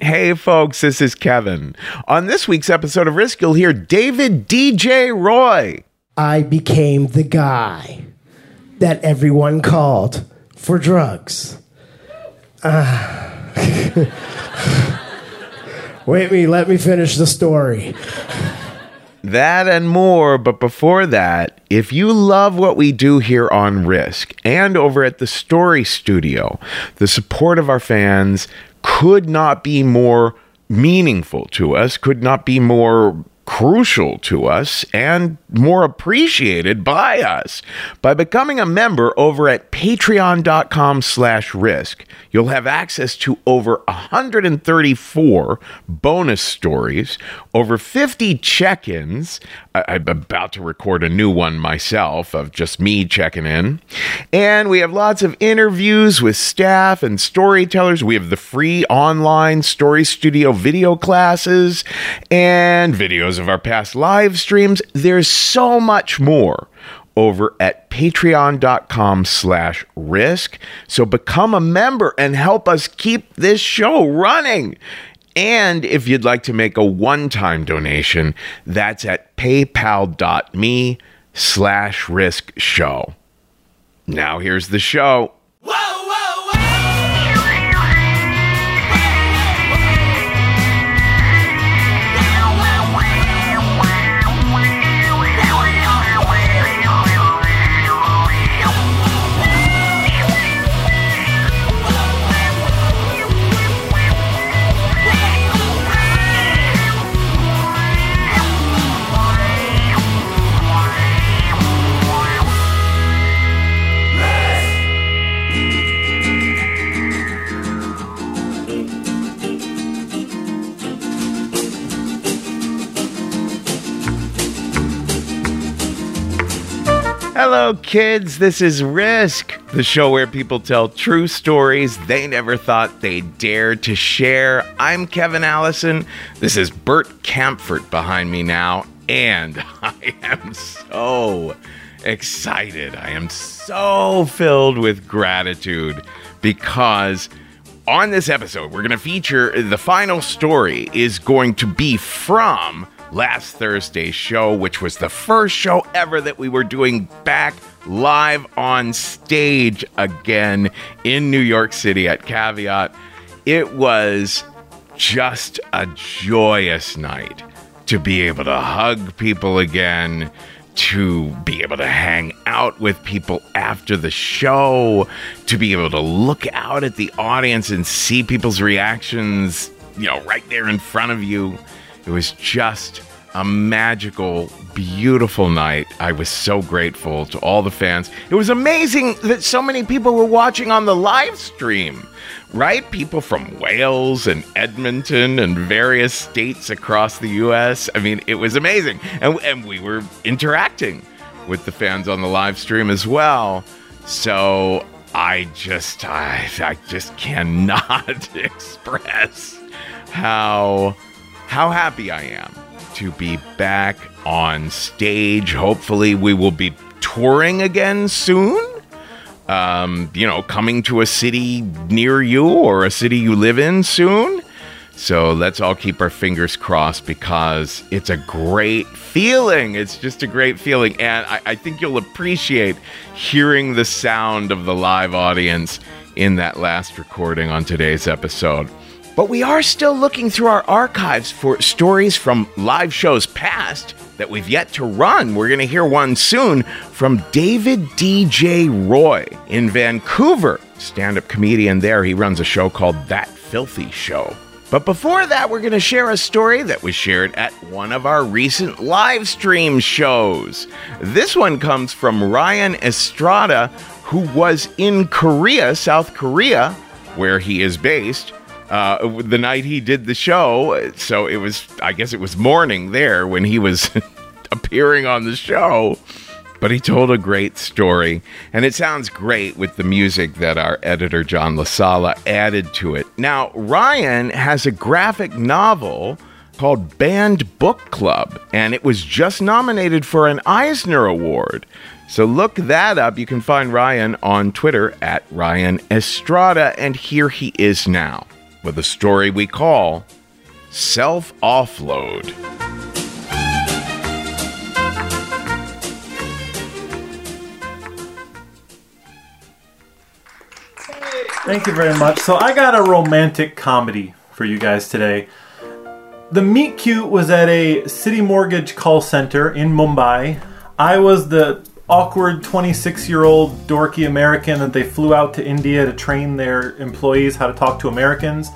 Hey, folks, this is Kevin. On this week's episode of Risk, you'll hear David DJ Roy. I became the guy that everyone called for drugs. Uh, wait me, let me finish the story. That and more, but before that, if you love what we do here on Risk and over at the Story Studio, the support of our fans could not be more meaningful to us, could not be more crucial to us and more appreciated by us by becoming a member over at patreon.com slash risk. You'll have access to over 134 bonus stories over 50 check-ins. I'm about to record a new one myself of just me checking in. And we have lots of interviews with staff and storytellers. We have the free online story studio video classes and videos of our past live streams. There's so much more over at patreon.com slash risk. So become a member and help us keep this show running. And if you'd like to make a one-time donation, that's at paypal.me slash risk show. Now here's the show. Hello, kids. This is Risk, the show where people tell true stories they never thought they'd dare to share. I'm Kevin Allison. This is Bert Kaempfert behind me now, and I am so excited. I am so filled with gratitude because on this episode, we're going to feature the final story is going to be from last Thursday's show, which was the first show ever that we were doing back live on stage again in New York City at Caveat. It was just a joyous night to be able to hug people again, to be able to hang out with people after the show, to be able to look out at the audience and see people's reactions, you know, right there in front of you. It was just a magical, beautiful night. I was so grateful to all the fans. It was amazing that so many people were watching on the live stream, right? People from Wales and Edmonton and various states across the US. I mean, it was amazing. And, and we were interacting with the fans on the live stream as well. So I just, I, I just cannot express how, how happy I am to be back on stage. Hopefully, we will be touring again soon. Um, you know, coming to a city near you or a city you live in soon. So let's all keep our fingers crossed because it's a great feeling. It's just a great feeling. And I, I, think you'll appreciate hearing the sound of the live audience in that last recording on today's episode. But we are still looking through our archives for stories from live shows past that we've yet to run. We're going to hear one soon from David DJ Roy in Vancouver. Stand up comedian there. He runs a show called That Filthy Show. But before that, we're going to share a story that was shared at one of our recent live stream shows. This one comes from Ryan Estrada, who was in Korea, South Korea, where he is based uh, the night he did the show. So it was, I guess it was morning there when he was appearing on the show. But he told a great story, and it sounds great with the music that our editor John LaSala added to it. Now, Ryan has a graphic novel called Banned Book Club, and it was just nominated for an Eisner Award. So look that up. You can find Ryan on Twitter at Ryan Estrada, and here he is now. With a story we call Self Offload. Thank you very much. So I got a romantic comedy for you guys today. The meet cute was at a CitiMortgage call center in Mumbai. I was the awkward 26 year old dorky American that they flew out to India to train their employees how to talk to Americans,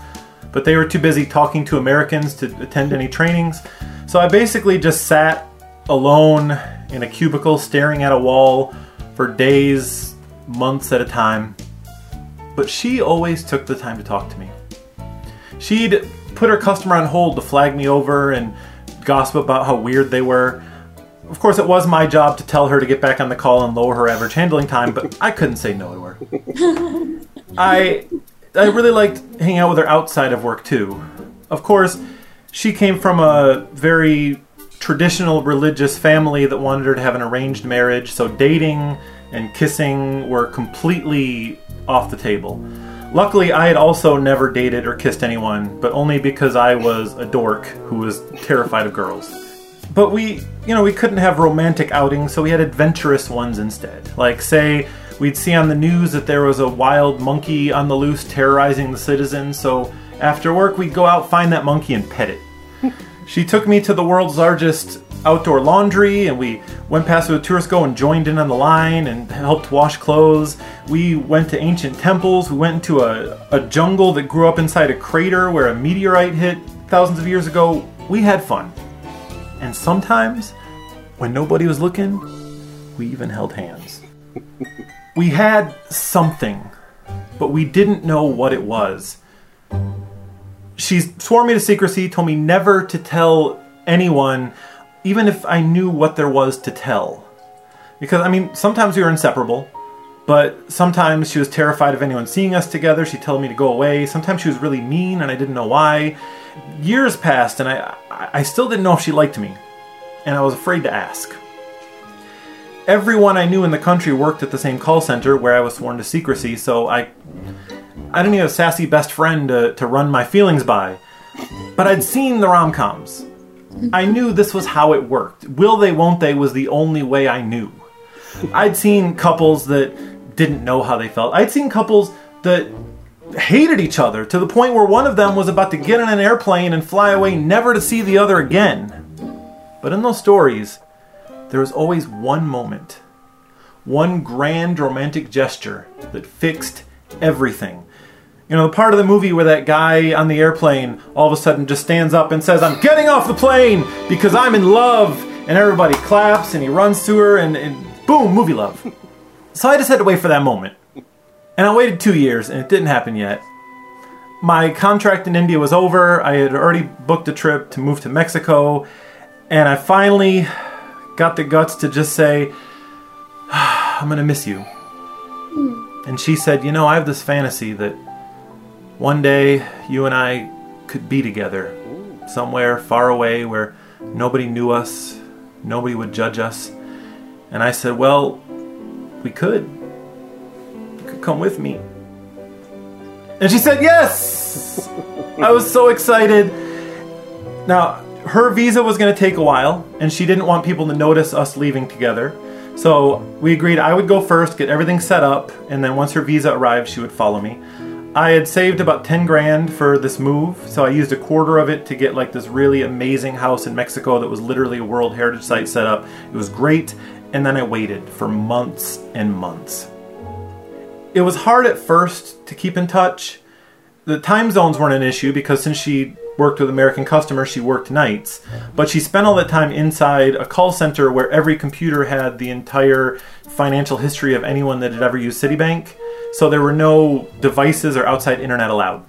but they were too busy talking to Americans to attend any trainings. So I basically just sat alone in a cubicle staring at a wall for days, months at a time. But she always took the time to talk to me. She'd put her customer on hold to flag me over and gossip about how weird they were. Of course, it was my job to tell her to get back on the call and lower her average handling time, but I couldn't say no to her. I I really liked hanging out with her outside of work too. Of course, she came from a very traditional religious family that wanted her to have an arranged marriage, so dating and kissing were completely off the table. Luckily, I had also never dated or kissed anyone, but only because I was a dork who was terrified of girls. But we, you know, we couldn't have romantic outings, so we had adventurous ones instead. Like, say, we'd see on the news that there was a wild monkey on the loose terrorizing the citizens, so after work, we'd go out, find that monkey, and pet it. She took me to the world's largest outdoor laundry, and we went past a tourist go and joined in on the line and helped wash clothes. We went to ancient temples. We went into a, a jungle that grew up inside a crater where a meteorite hit thousands of years ago. We had fun. And sometimes, when nobody was looking, we even held hands. we had something, but we didn't know what it was. She swore me to secrecy, told me never to tell anyone, even if I knew what there was to tell. Because, I mean, sometimes we were inseparable, but sometimes she was terrified of anyone seeing us together. She'd tell me to go away. Sometimes she was really mean and I didn't know why. Years passed and I, I still didn't know if she liked me, and I was afraid to ask. Everyone I knew in the country worked at the same call center where I was sworn to secrecy, so I I didn't need a sassy best friend to, to run my feelings by. But I'd seen the rom coms. I knew this was how it worked. Will they, won't they was the only way I knew. I'd seen couples that didn't know how they felt. I'd seen couples that hated each other to the point where one of them was about to get in an airplane and fly away never to see the other again. But in those stories, there was always one moment, one grand romantic gesture that fixed everything. You know, the part of the movie where that guy on the airplane all of a sudden just stands up and says, I'm getting off the plane because I'm in love. And everybody claps and he runs to her and, and boom, movie love. So I just had to wait for that moment. And I waited two years and it didn't happen yet. My contract in India was over. I had already booked a trip to move to Mexico. And I finally got the guts to just say, I'm going to miss you. Hmm. And she said, You know, I have this fantasy that one day you and I could be together somewhere far away where nobody knew us, nobody would judge us. And I said, Well, we could. Come with me. And she said, Yes! I was so excited. Now, her visa was going to take a while, and she didn't want people to notice us leaving together. So we agreed I would go first, get everything set up, and then once her visa arrived, she would follow me. I had saved about 10 grand for this move, so I used a quarter of it to get like this really amazing house in Mexico that was literally a World Heritage Site set up. It was great, and then I waited for months and months. It was hard at first to keep in touch. The time zones weren't an issue because since she worked with American customers, she worked nights. But she spent all that time inside a call center where every computer had the entire financial history of anyone that had ever used Citibank. So there were no devices or outside internet allowed.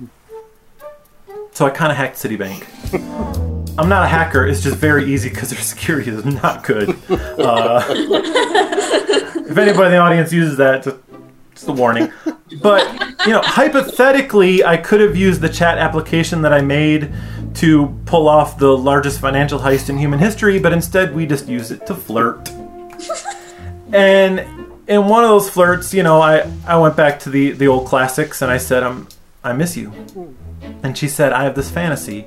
So I kind of hacked Citibank. I'm not a hacker. It's just very easy because their security is not good. Uh, if anybody in the audience uses that, just, just the warning. But you know, hypothetically, I could have used the chat application that I made to pull off the largest financial heist in human history, but instead we just used it to flirt. And in one of those flirts, you know, I, I went back to the, the old classics and I said, I'm I miss you. And she said, I have this fantasy.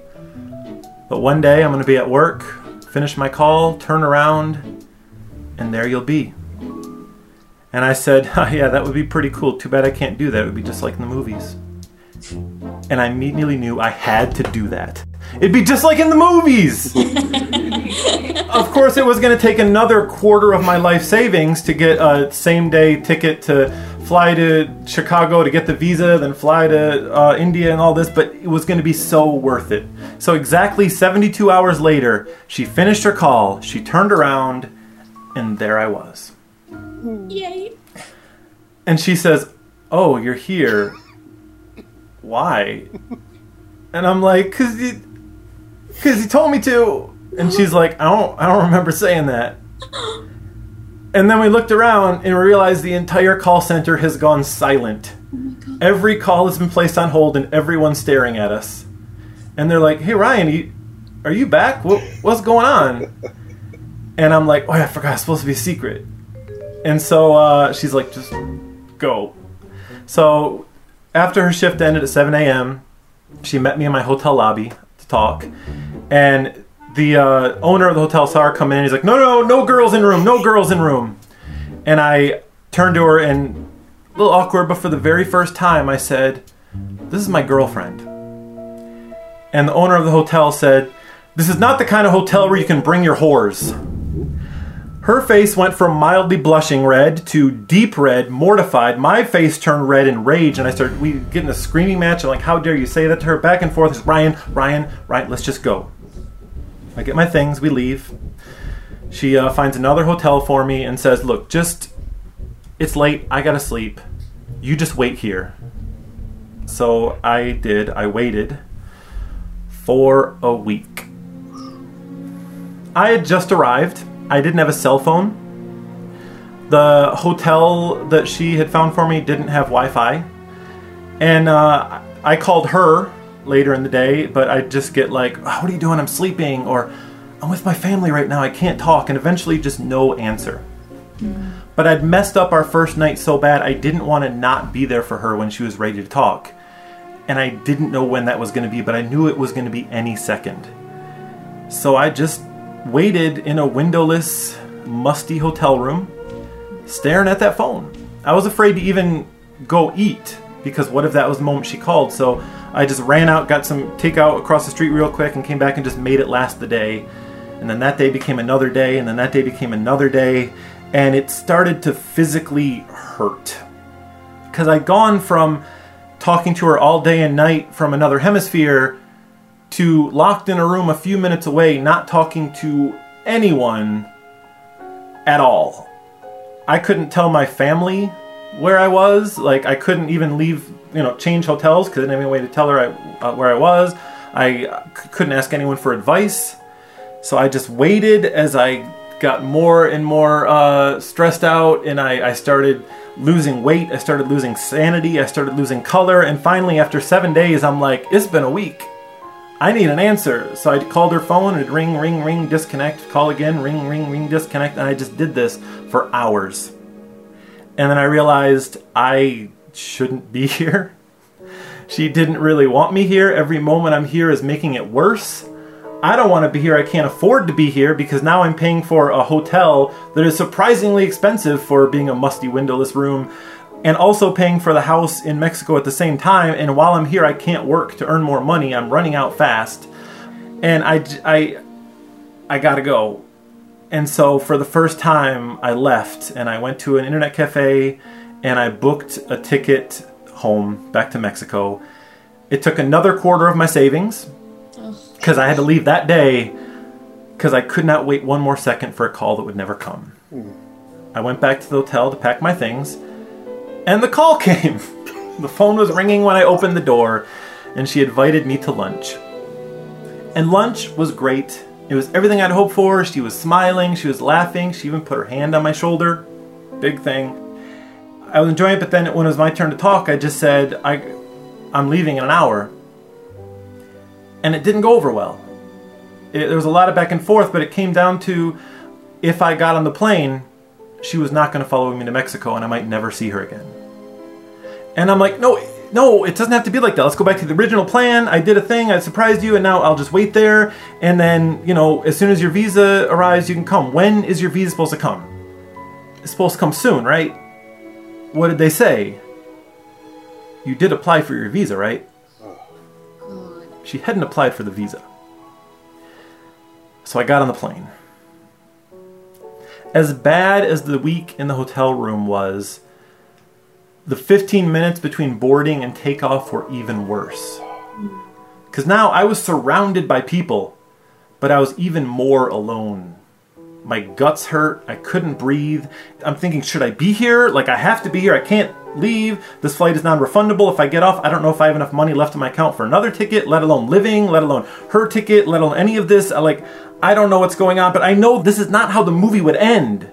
But one day I'm going to be at work, finish my call, turn around, and there you'll be. And I said, oh, Yeah, that would be pretty cool. Too bad I can't do that. It would be just like in the movies. And I immediately knew I had to do that. It'd be just like in the movies. of course, it was going to take another quarter of my life savings to get a same day ticket to fly to Chicago to get the visa, then fly to uh, India and all this, but it was going to be so worth it. So, exactly 72 hours later, she finished her call, she turned around, and there I was. Hmm. Yay. And she says, Oh, you're here. Why? And I'm like, Because you, cause you told me to. And she's like, I don't, I don't remember saying that. And then we looked around and we realized the entire call center has gone silent. Oh Every call has been placed on hold and everyone's staring at us. And they're like, "Hey Ryan, you, are you back? What, what's going on?" And I'm like, "Oh, yeah, I forgot. It's supposed to be a secret." And so uh, she's like, "Just go." So after her shift ended at 7 a.m., she met me in my hotel lobby to talk, and the uh, owner of the hotel saw her come in. And he's like, "No, no, no girls in room. No girls in room." And I turned to her and a little awkward, but for the very first time, I said, "This is my girlfriend." And the owner of the hotel said, "This is not the kind of hotel where you can bring your whores." Her face went from mildly blushing red to deep red, mortified. My face turned red in rage, and I started we get in a screaming match. I'm like, "How dare you say that to her?" Back and forth. Ryan, Ryan, Ryan, let's just go. I get my things, we leave. She uh, finds another hotel for me and says, Look, just, it's late, I gotta sleep. You just wait here. So I did, I waited for a week. I had just arrived, I didn't have a cell phone. The hotel that she had found for me didn't have Wi Fi. And uh, I called her later in the day, but I just get like, oh, "What are you doing? I'm sleeping," or "I'm with my family right now. I can't talk," and eventually just no answer. But I'd messed up our first night so bad I didn't want to not be there for her when she was ready to talk. And I didn't know when that was going to be, but I knew it was going to be any second. So I just waited in a windowless, musty hotel room, staring at that phone. I was afraid to even go eat because what if that was the moment she called? So I just ran out, got some takeout across the street real quick, and came back and just made it last the day. And then that day became another day, and then that day became another day, and it started to physically hurt. Because I'd gone from talking to her all day and night from another hemisphere to locked in a room a few minutes away, not talking to anyone at all. I couldn't tell my family where I was. Like I couldn't even leave, you know, change hotels because I didn't have any way to tell her I, uh, where I was. I c- couldn't ask anyone for advice. So I just waited as I got more and more uh, stressed out, and I, I started losing weight. I started losing sanity. I started losing color, and finally, after seven days, I'm like, it's been a week. I need an answer. So I called her phone, and it'd ring, ring, ring, disconnect, call again, ring, ring, ring, disconnect, and I just did this for hours. And then I realized I shouldn't be here. She didn't really want me here. Every moment I'm here is making it worse. I don't want to be here. I can't afford to be here because now I'm paying for a hotel that is surprisingly expensive for being a musty windowless room and also paying for the house in Mexico at the same time. And while I'm here, I can't work to earn more money. I'm running out fast. And I, I, I gotta go. And so for the first time, I left and I went to an internet cafe and I booked a ticket home back to Mexico. It took another quarter of my savings because I had to leave that day because I could not wait one more second for a call that would never come. I went back to the hotel to pack my things, and the call came. the phone was ringing when I opened the door, and she invited me to lunch. And lunch was great. It was everything I'd hoped for. She was smiling, she was laughing, she even put her hand on my shoulder. Big thing. I was enjoying it, but then when it was my turn to talk, I just said, I, I'm leaving in an hour and it didn't go over well. It, there was a lot of back and forth, but it came down to if I got on the plane, she was not going to follow me to Mexico and I might never see her again. And I'm like, no, no, it doesn't have to be like that. Let's go back to the original plan. I did a thing, I surprised you, and now I'll just wait there. And then, you know, as soon as your visa arrives, you can come. When is your visa supposed to come? It's supposed to come soon, right? What did they say? You did apply for your visa, right? She hadn't applied for the visa. So I got on the plane. As bad as the week in the hotel room was, the 15 minutes between boarding and takeoff were even worse. Because now I was surrounded by people, but I was even more alone. My guts hurt. I couldn't breathe. I'm thinking, should I be here? Like, I have to be here. I can't leave. This flight is non refundable. If I get off, I don't know if I have enough money left in my account for another ticket, let alone living, let alone her ticket, let alone any of this. I, like, I don't know what's going on, but I know this is not how the movie would end.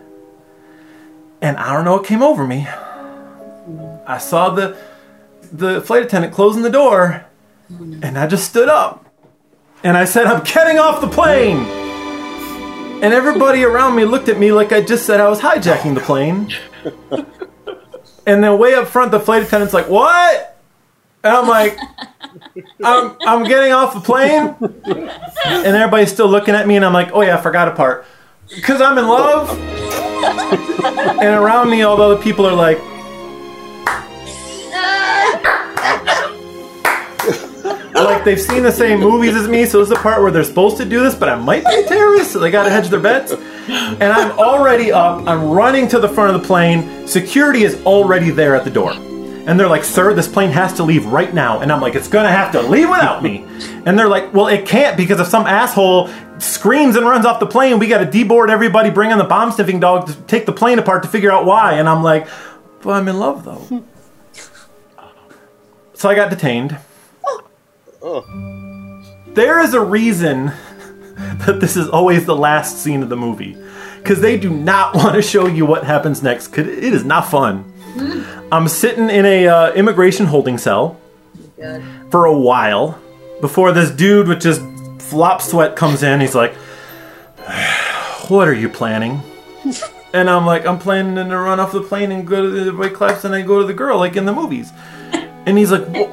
And I don't know what came over me. I saw the the flight attendant closing the door, and I just stood up. And I said, I'm getting off the plane! And everybody around me looked at me like I just said I was hijacking the plane. And then way up front, the flight attendant's like, What? And I'm like, I'm, I'm getting off the plane. And everybody's still looking at me, and I'm like, Oh, yeah, I forgot a part. Because I'm in love. And around me, all the other people are like, like they've seen the same movies as me, so this is the part where they're supposed to do this, but I might be a terrorist, so they gotta hedge their bets. And I'm already up, I'm running to the front of the plane, security is already there at the door. And they're like, sir, this plane has to leave right now. And I'm like, it's gonna have to leave without me. And they're like, well, it can't because if some asshole screams and runs off the plane, we gotta deboard everybody, bring in the bomb sniffing dog to take the plane apart to figure out why. And I'm like, but I'm in love though. So I got detained. There is a reason that this is always the last scene of the movie. Because they do not want to show you what happens next, because it is not fun. I'm sitting in a uh, immigration holding cell for a while before this dude with just flop sweat comes in. He's like, What are you planning? And I'm like, I'm planning to run off the plane and go to the everybody claps and I go to the girl like in the movies. And he's like, "Wha-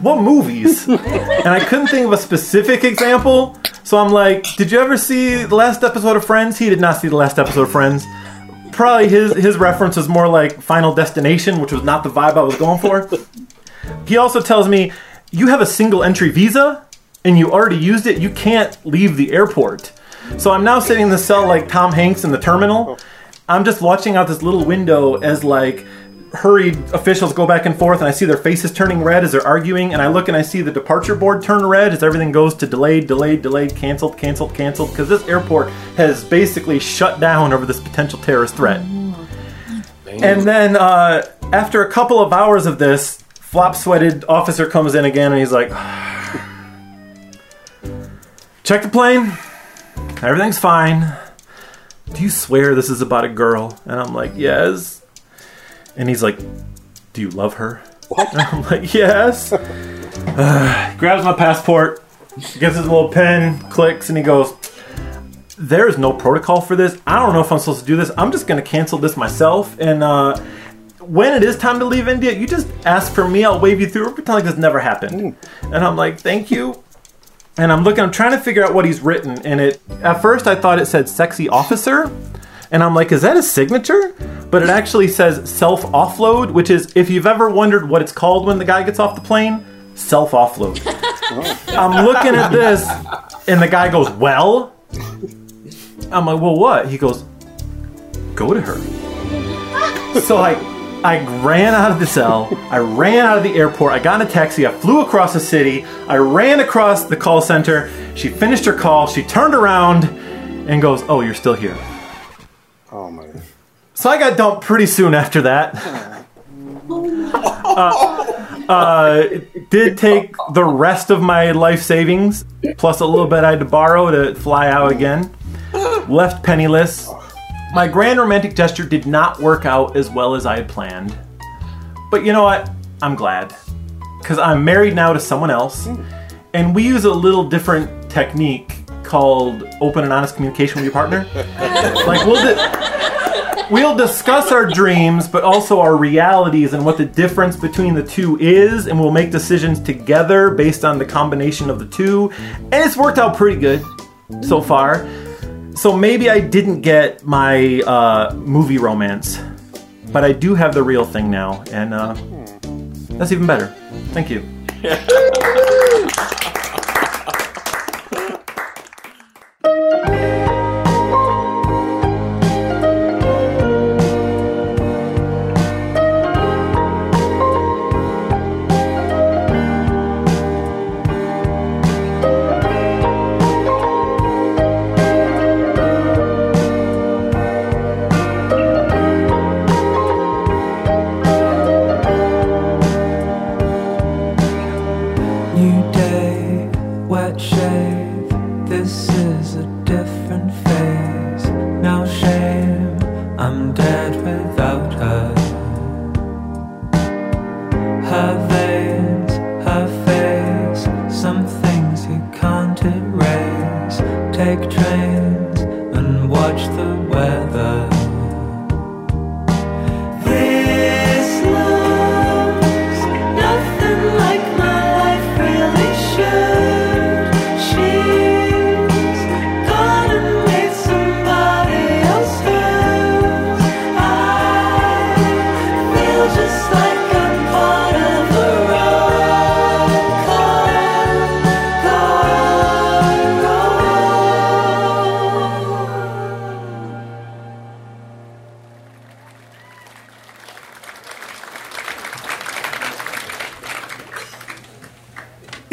what movies? and I couldn't think of a specific example. So I'm like, did you ever see the last episode of Friends? He did not see the last episode of Friends. Probably his his reference was more like Final Destination, which was not the vibe I was going for. He also tells me, you have a single entry visa and you already used it. You can't leave the airport. So I'm now sitting in the cell like Tom Hanks in the terminal. I'm just watching out this little window as like hurried officials go back and forth and I see their faces turning red as they're arguing and I look and I see the departure board turn red as everything goes to delayed, delayed, delayed, canceled, canceled, canceled because this airport has basically shut down over this potential terrorist threat. And then uh, after a couple of hours of this, flop sweated officer comes in again and he's like, Check the plane. Everything's fine. Do you swear this is about a girl? And I'm like, Yes. And he's like, Do you love her? What? And I'm like, Yes. Uh, grabs my passport, gets his little pen, clicks, and he goes, There is no protocol for this. I don't know if I'm supposed to do this. I'm just going to cancel this myself. And uh, when it is time to leave India, you just ask for me. I'll wave you through. Pretend like this never happened. And I'm like, Thank you. And I'm looking, I'm trying to figure out what he's written. And it, at first, I thought it said sexy officer. And I'm like, is that a signature? But it actually says self offload, which is, if you've ever wondered what it's called when the guy gets off the plane, self offload. I'm looking at this, and the guy goes, well? I'm like, well, what? He goes, go to her. so I, I ran out of the cell. I ran out of the airport. I got in a taxi. I flew across the city. I ran across the call center. She finished her call. She turned around and goes, oh, you're still here. My god. So I got dumped pretty soon after that. Uh, uh, did take the rest of my life savings, plus a little bit I had to borrow to fly out again. Left penniless. My grand romantic gesture did not work out as well as I had planned. But you know what? I'm glad. Because I'm married now to someone else, and we use a little different technique called open and honest communication with your partner. like, we'll do. We'll discuss our dreams, but also our realities and what the difference between the two is, and we'll make decisions together based on the combination of the two. And it's worked out pretty good so far. So maybe I didn't get my uh, movie romance, but I do have the real thing now, and uh, that's even better. Thank you.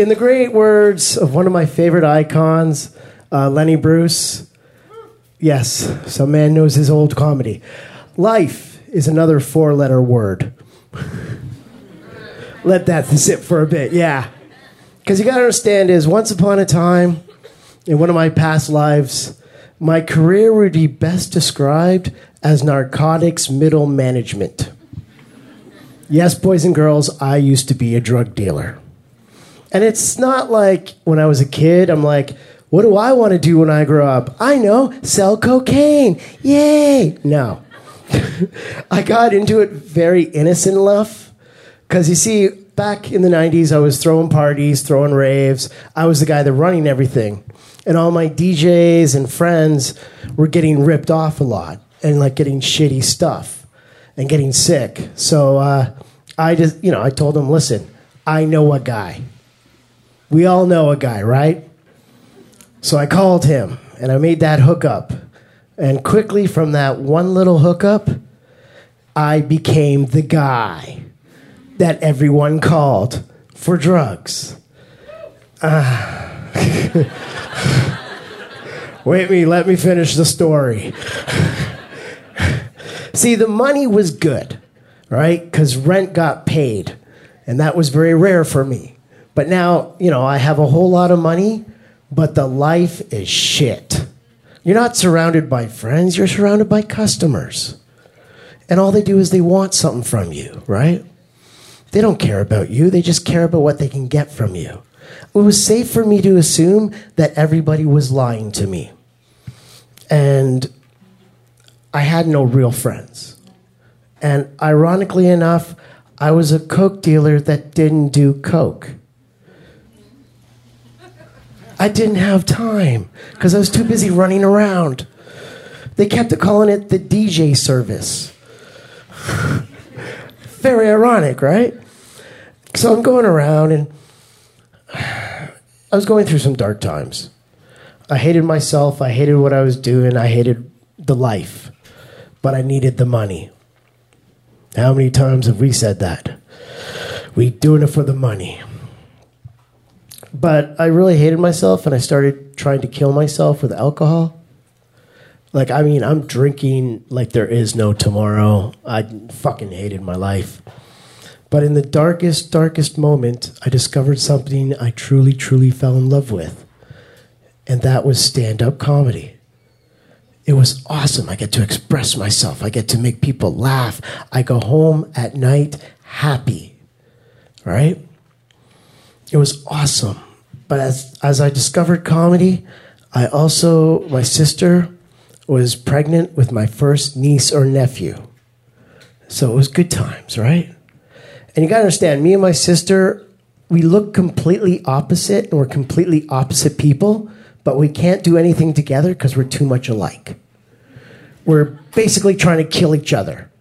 In the great words of one of my favorite icons, uh, Lenny Bruce, yes, some man knows his old comedy. Life is another four letter word. Let that sit for a bit, yeah. Because you got to understand is once upon a time, in one of my past lives, my career would be best described as narcotics middle management. Yes, boys and girls, I used to be a drug dealer. And it's not like when I was a kid, I'm like, what do I want to do when I grow up? I know, sell cocaine. Yay. No. I got into it very innocent enough. Because you see, back in the 90s, I was throwing parties, throwing raves. I was the guy that running everything. And all my DJs and friends were getting ripped off a lot and like getting shitty stuff and getting sick. So uh, I just, you know, I told them, listen, I know a guy. We all know a guy, right? So I called him and I made that hookup. And quickly from that one little hookup, I became the guy that everyone called for drugs. Ah. Wait me, let me finish the story. See, the money was good, right? Because rent got paid, and that was very rare for me. But now, you know, I have a whole lot of money, but the life is shit. You're not surrounded by friends, you're surrounded by customers. And all they do is they want something from you, right? They don't care about you, they just care about what they can get from you. It was safe for me to assume that everybody was lying to me. And I had no real friends. And ironically enough, I was a Coke dealer that didn't do Coke. I didn't have time because I was too busy running around. They kept calling it the DJ service. Very ironic, right? So I'm going around and I was going through some dark times. I hated myself, I hated what I was doing, I hated the life, but I needed the money. How many times have we said that? We doing it for the money. But I really hated myself and I started trying to kill myself with alcohol. Like, I mean, I'm drinking like there is no tomorrow. I fucking hated my life. But in the darkest, darkest moment, I discovered something I truly, truly fell in love with. And that was stand up comedy. It was awesome. I get to express myself, I get to make people laugh. I go home at night happy, right? It was awesome. But as, as I discovered comedy, I also, my sister was pregnant with my first niece or nephew. So it was good times, right? And you got to understand, me and my sister, we look completely opposite and we're completely opposite people, but we can't do anything together because we're too much alike. We're basically trying to kill each other.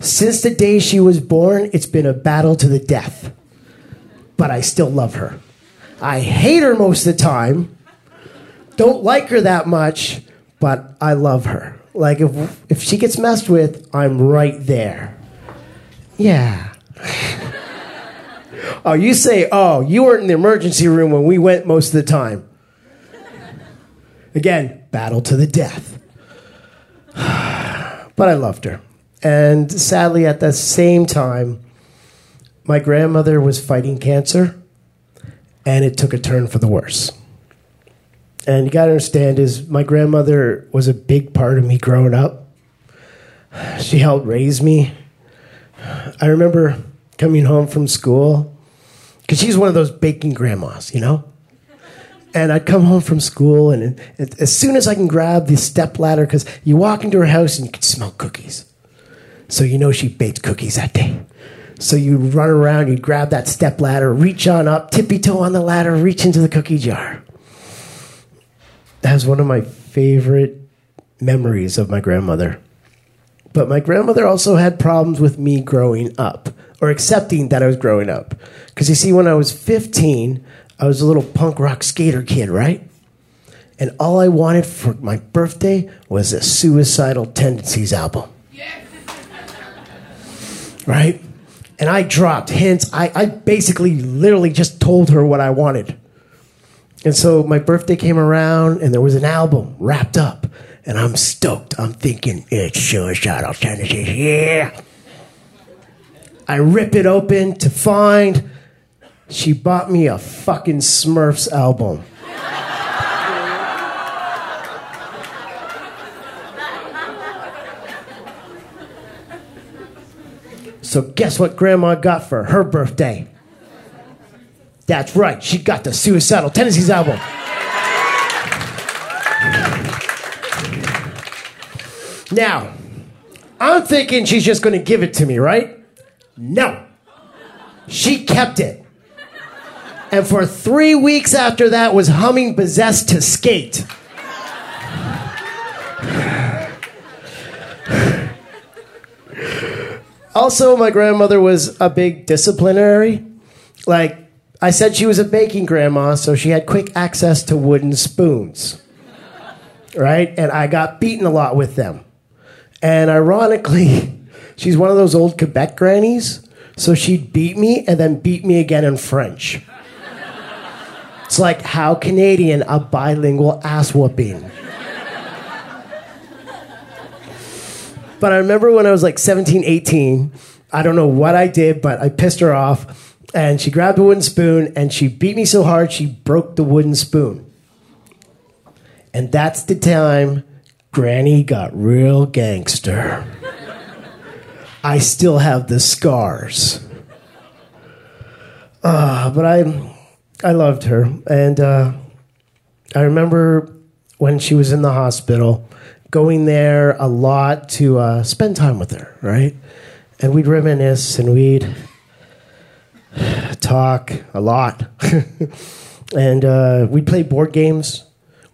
Since the day she was born, it's been a battle to the death. But I still love her. I hate her most of the time. Don't like her that much, but I love her. Like if if she gets messed with, I'm right there. Yeah. oh, you say, oh, you weren't in the emergency room when we went most of the time. Again, battle to the death. but I loved her. And sadly, at the same time, my grandmother was fighting cancer, and it took a turn for the worse. And you got to understand is my grandmother was a big part of me growing up. She helped raise me. I remember coming home from school because she's one of those baking grandmas, you know. And I'd come home from school, and as soon as I can grab the step ladder, because you walk into her house and you can smell cookies, so you know she baked cookies that day. So you run around, you grab that step ladder, reach on up, tippy toe on the ladder, reach into the cookie jar. That was one of my favorite memories of my grandmother. But my grandmother also had problems with me growing up or accepting that I was growing up. Because you see, when I was 15, I was a little punk rock skater kid, right? And all I wanted for my birthday was a Suicidal Tendencies album. Right? And I dropped hints. I, I basically literally just told her what I wanted. And so my birthday came around and there was an album wrapped up. And I'm stoked. I'm thinking, it's suicidal tendencies. Yeah. I rip it open to find she bought me a fucking Smurfs album. So guess what grandma got for her birthday? That's right, she got the Suicidal Tendencies album. Now, I'm thinking she's just gonna give it to me, right? No. She kept it. And for three weeks after that was humming Possessed to Skate. Also, my grandmother was a big disciplinary. Like, I said she was a baking grandma, so she had quick access to wooden spoons. Right? And I got beaten a lot with them. And ironically, she's one of those old Quebec grannies, so she'd beat me and then beat me again in French. It's like how Canadian a bilingual ass whooping. But I remember when I was like 17, 18, I don't know what I did, but I pissed her off. And she grabbed a wooden spoon and she beat me so hard she broke the wooden spoon. And that's the time Granny got real gangster. I still have the scars. Uh, but I, I loved her. And uh, I remember when she was in the hospital, going there a lot to uh, spend time with her, right? And we'd reminisce and we'd talk a lot. and uh, we'd play board games,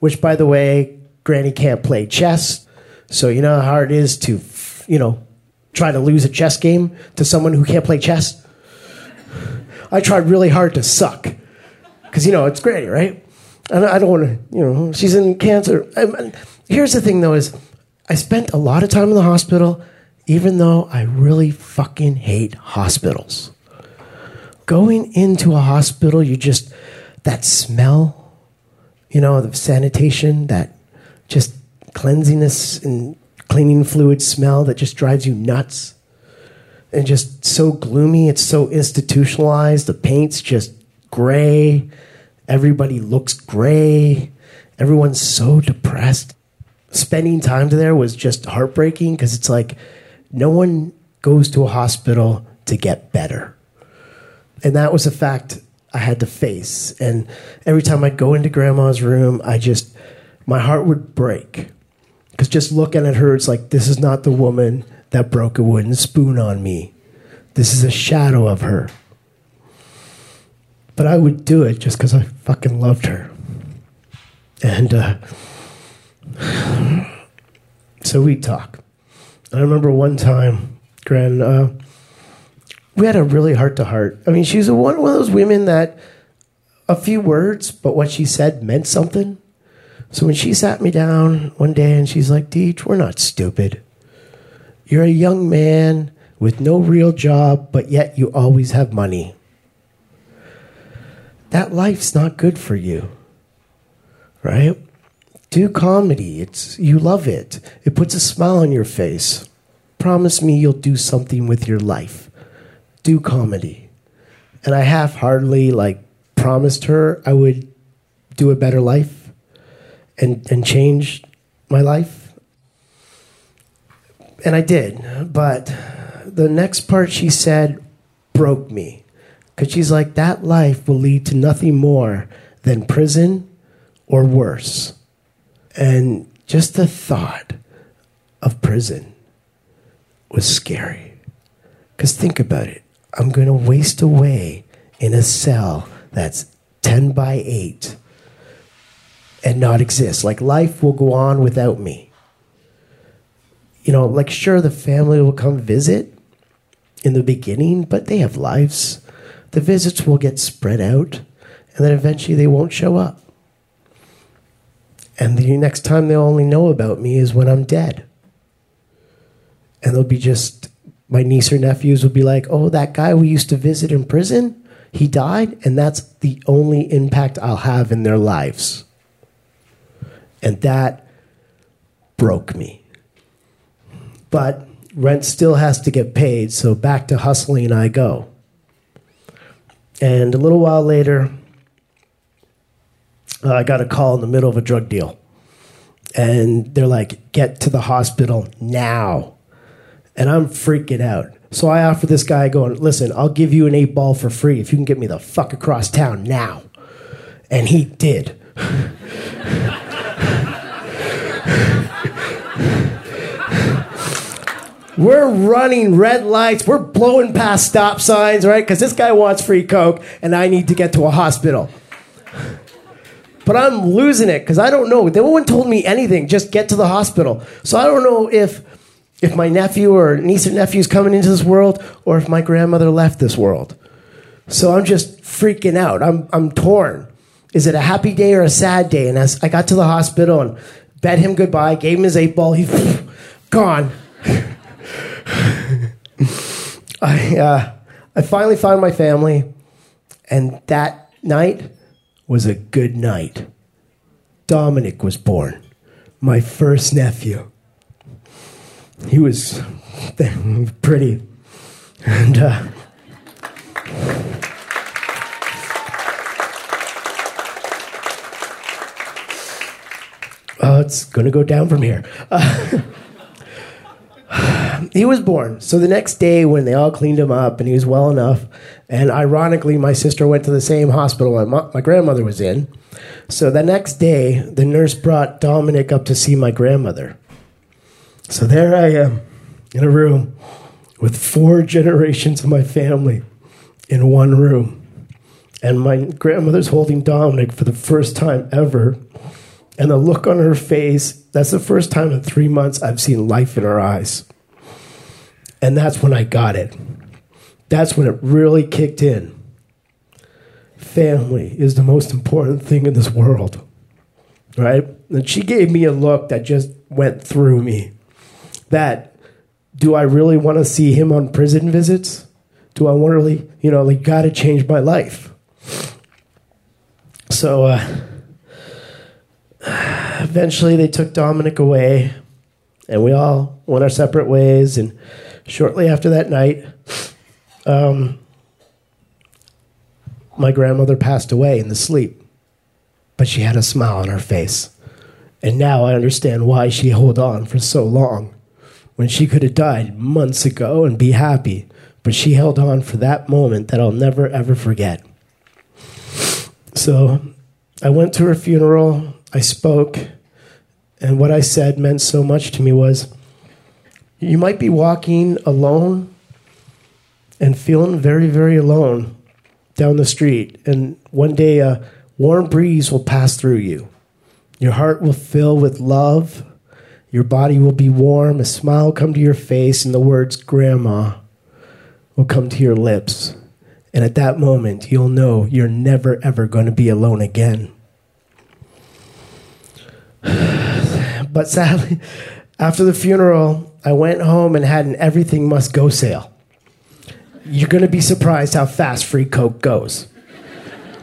which, by the way, Granny can't play chess. So, you know how hard it is to, you know, try to lose a chess game to someone who can't play chess? I tried really hard to suck. Because, you know, it's Granny, right? And I don't want to, you know, she's in cancer. I'm- here's the thing, though, is I spent a lot of time in the hospital, even though I really fucking hate hospitals. Going into a hospital, you just, that smell, you know, the sanitation, that just cleansiness and cleaning fluid smell that just drives you nuts. And just so gloomy, it's so institutionalized. The paint's just gray. Everybody looks gray. Everyone's so depressed. Spending time there was just heartbreaking because it's like no one goes to a hospital to get better. And that was a fact I had to face. And every time I'd go into grandma's room, I just, my heart would break. Because just looking at her, it's like, this is not the woman that broke a wooden spoon on me. This is a shadow of her. But I would do it just because I fucking loved her. And uh, so we'd talk. I remember one time, Gran, uh, we had a really heart to heart. I mean, she's a, one, of those women that a few words, but what she said meant something. So when she sat me down one day and she's like, Deej, we're not stupid. You're a young man with no real job, but yet you always have money. That life's not good for you. Right? Do comedy. It's you love it. It puts a smile on your face. Promise me you'll do something with your life. Do comedy. And I half-heartedly like promised her I would do a better life and and change my life. And I did. But the next part she said broke me. Cuz she's like that life will lead to nothing more than prison or worse. And just the thought of prison was scary. Because think about it. I'm going to waste away in a cell that's 10 by 8 and not exist. Like life will go on without me. You know, like sure, the family will come visit in the beginning, but they have lives. The visits will get spread out, and then eventually they won't show up. And the next time they'll only know about me is when I'm dead. And they'll be just, my niece or nephews will be like, oh, that guy we used to visit in prison, he died. And that's the only impact I'll have in their lives. And that broke me. But rent still has to get paid, so back to hustling I go. And a little while later, uh, I got a call in the middle of a drug deal. And they're like, get to the hospital now. And I'm freaking out. So I offer this guy, going, listen, I'll give you an eight ball for free if you can get me the fuck across town now. And he did. We're running red lights. We're blowing past stop signs, right? Because this guy wants free Coke and I need to get to a hospital. But I'm losing it because I don't know. No one told me anything. Just get to the hospital. So I don't know if if my nephew or niece or nephew is coming into this world or if my grandmother left this world. So I'm just freaking out. I'm I'm torn. Is it a happy day or a sad day? And as I got to the hospital and bade him goodbye, gave him his eight ball, he gone. I uh, I finally found my family, and that night was a good night. Dominic was born, my first nephew. He was pretty, and uh, oh, it's gonna go down from here. Uh, he was born. So the next day, when they all cleaned him up and he was well enough, and ironically, my sister went to the same hospital my, my grandmother was in. So the next day, the nurse brought Dominic up to see my grandmother. So there I am in a room with four generations of my family in one room. And my grandmother's holding Dominic for the first time ever. And the look on her face, that's the first time in three months I've seen life in her eyes. And that's when I got it. That's when it really kicked in. Family is the most important thing in this world. Right? And she gave me a look that just went through me. That do I really want to see him on prison visits? Do I want to really, you know, like, got to change my life? So, uh, eventually they took Dominic away and we all went our separate ways. And shortly after that night, um, my grandmother passed away in the sleep, but she had a smile on her face. And now I understand why she held on for so long when she could have died months ago and be happy. But she held on for that moment that I'll never ever forget. So I went to her funeral, I spoke, And what I said meant so much to me was you might be walking alone and feeling very, very alone down the street. And one day a warm breeze will pass through you. Your heart will fill with love. Your body will be warm. A smile will come to your face, and the words grandma will come to your lips. And at that moment, you'll know you're never, ever going to be alone again. But sadly, after the funeral, I went home and had an everything must go sale. You're going to be surprised how fast free Coke goes.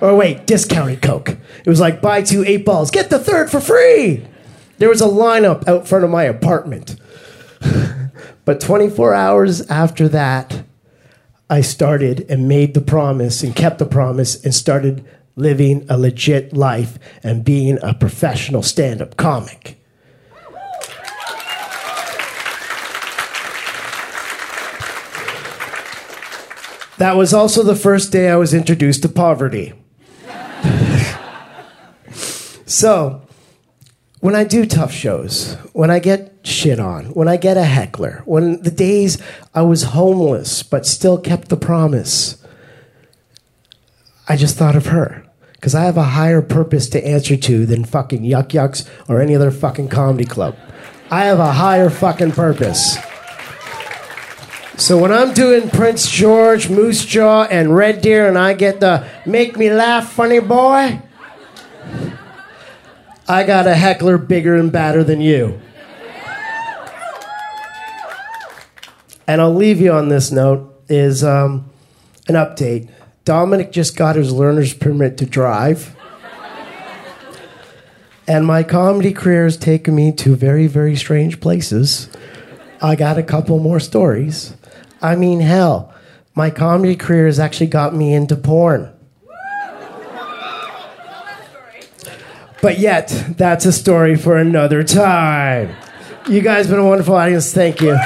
Or wait, discounted Coke. It was like buy two eight balls, get the third for free. There was a lineup out front of my apartment. but 24 hours after that, I started and made the promise and kept the promise and started living a legit life and being a professional stand up comic. That was also the first day I was introduced to poverty. so, when I do tough shows, when I get shit on, when I get a heckler, when the days I was homeless but still kept the promise, I just thought of her. Because I have a higher purpose to answer to than fucking Yuk Yuk's or any other fucking comedy club. I have a higher fucking purpose. So when I'm doing Prince George, Moose Jaw, and Red Deer, and I get the make me laugh funny boy, I got a heckler bigger and badder than you. And I'll leave you on this note is um, an update. Dominic just got his learner's permit to drive. And my comedy career has taken me to very, very strange places. I got a couple more stories. I mean, hell, my comedy career has actually got me into porn. But yet, that's a story for another time. You guys been a wonderful audience. Thank you.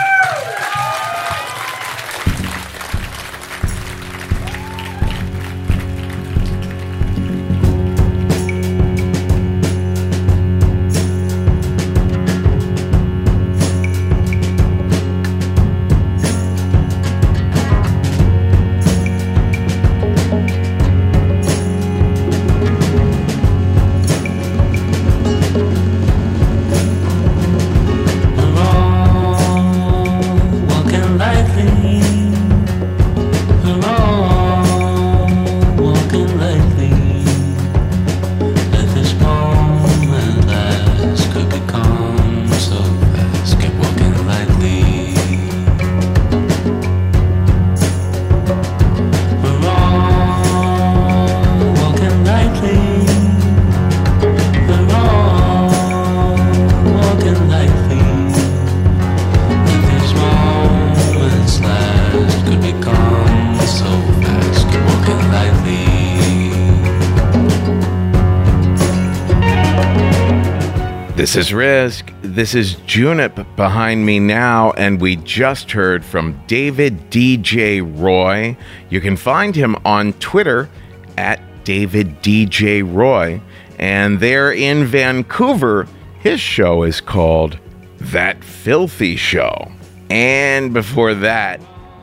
This is Risk. This is Junip behind me now, and we just heard from David DJ Roy. You can find him on Twitter at David DJ Roy, and there in Vancouver, his show is called That Filthy Show. And before that,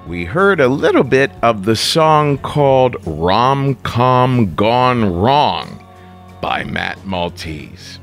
we heard a little bit of the song called Rom Com Gone Wrong by Matt Maltese.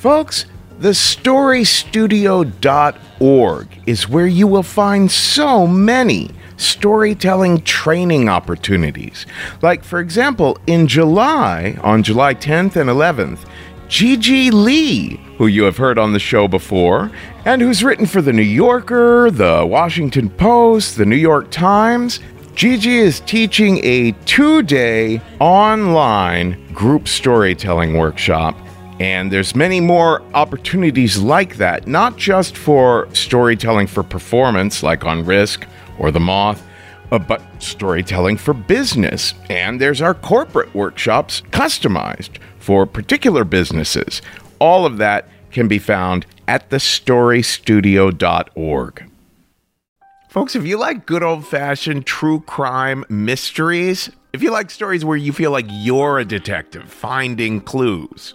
Folks, thestorystudio.org is where you will find so many storytelling training opportunities. Like, for example, in July, on July 10th and 11th, Gigi Lee, who you have heard on the show before, and who's written for The New Yorker, The Washington Post, The New York Times, Gigi is teaching a two day online group storytelling workshop. And there's many more opportunities like that, not just for storytelling for performance, like on Risk or The Moth, uh, but storytelling for business. And there's our corporate workshops customized for particular businesses. All of that can be found at thestorystudio.org. Folks, if you like good old fashioned true crime mysteries, if you like stories where you feel like you're a detective finding clues,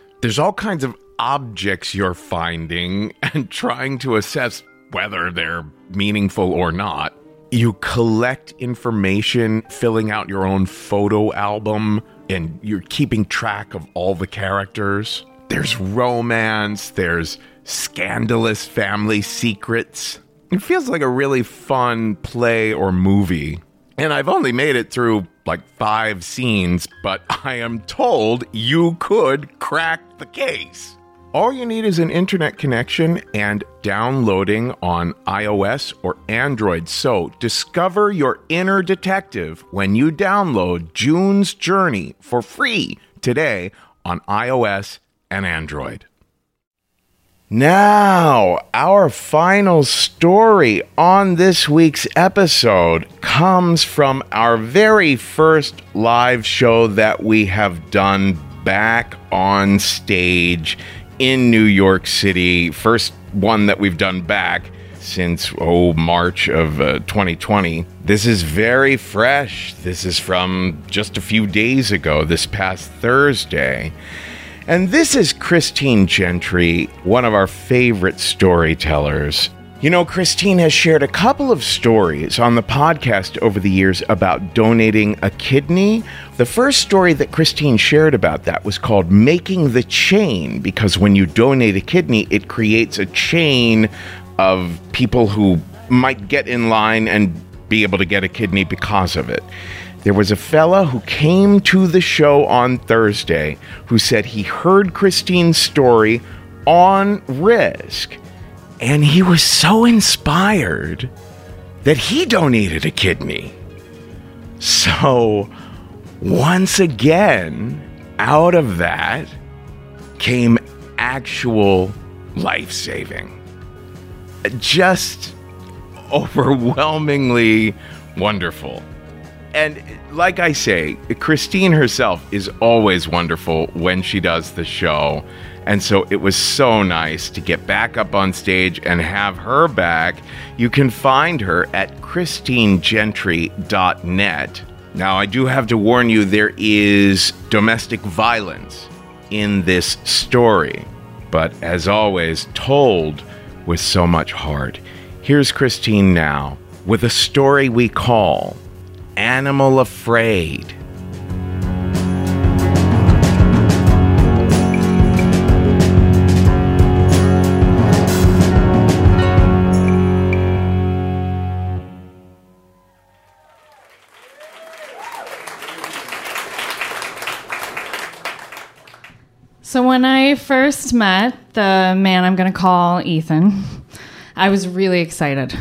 There's all kinds of objects you're finding and trying to assess whether they're meaningful or not. You collect information, filling out your own photo album, and you're keeping track of all the characters. There's romance, there's scandalous family secrets. It feels like a really fun play or movie. And I've only made it through like five scenes, but I am told you could crack the case. All you need is an internet connection and downloading on iOS or Android. So discover your inner detective when you download June's Journey for free today on iOS and Android. Now, our final story on this week's episode comes from our very first live show that we have done back on stage in New York City. First one that we've done back since, oh, March of uh, 2020. This is very fresh. This is from just a few days ago, this past Thursday. And this is Christine Gentry, one of our favorite storytellers. You know, Christine has shared a couple of stories on the podcast over the years about donating a kidney. The first story that Christine shared about that was called Making the Chain, because when you donate a kidney, it creates a chain of people who might get in line and be able to get a kidney because of it. There was a fella who came to the show on Thursday who said he heard Christine's story on Risk and he was so inspired that he donated a kidney. So, once again, out of that came actual life saving. Just overwhelmingly wonderful. And like I say, Christine herself is always wonderful when she does the show. And so it was so nice to get back up on stage and have her back. You can find her at christinegentry.net. Now, I do have to warn you there is domestic violence in this story, but as always, told with so much heart. Here's Christine now with a story we call Animal Afraid. So when I first met the man I'm going to call Ethan, I was really excited.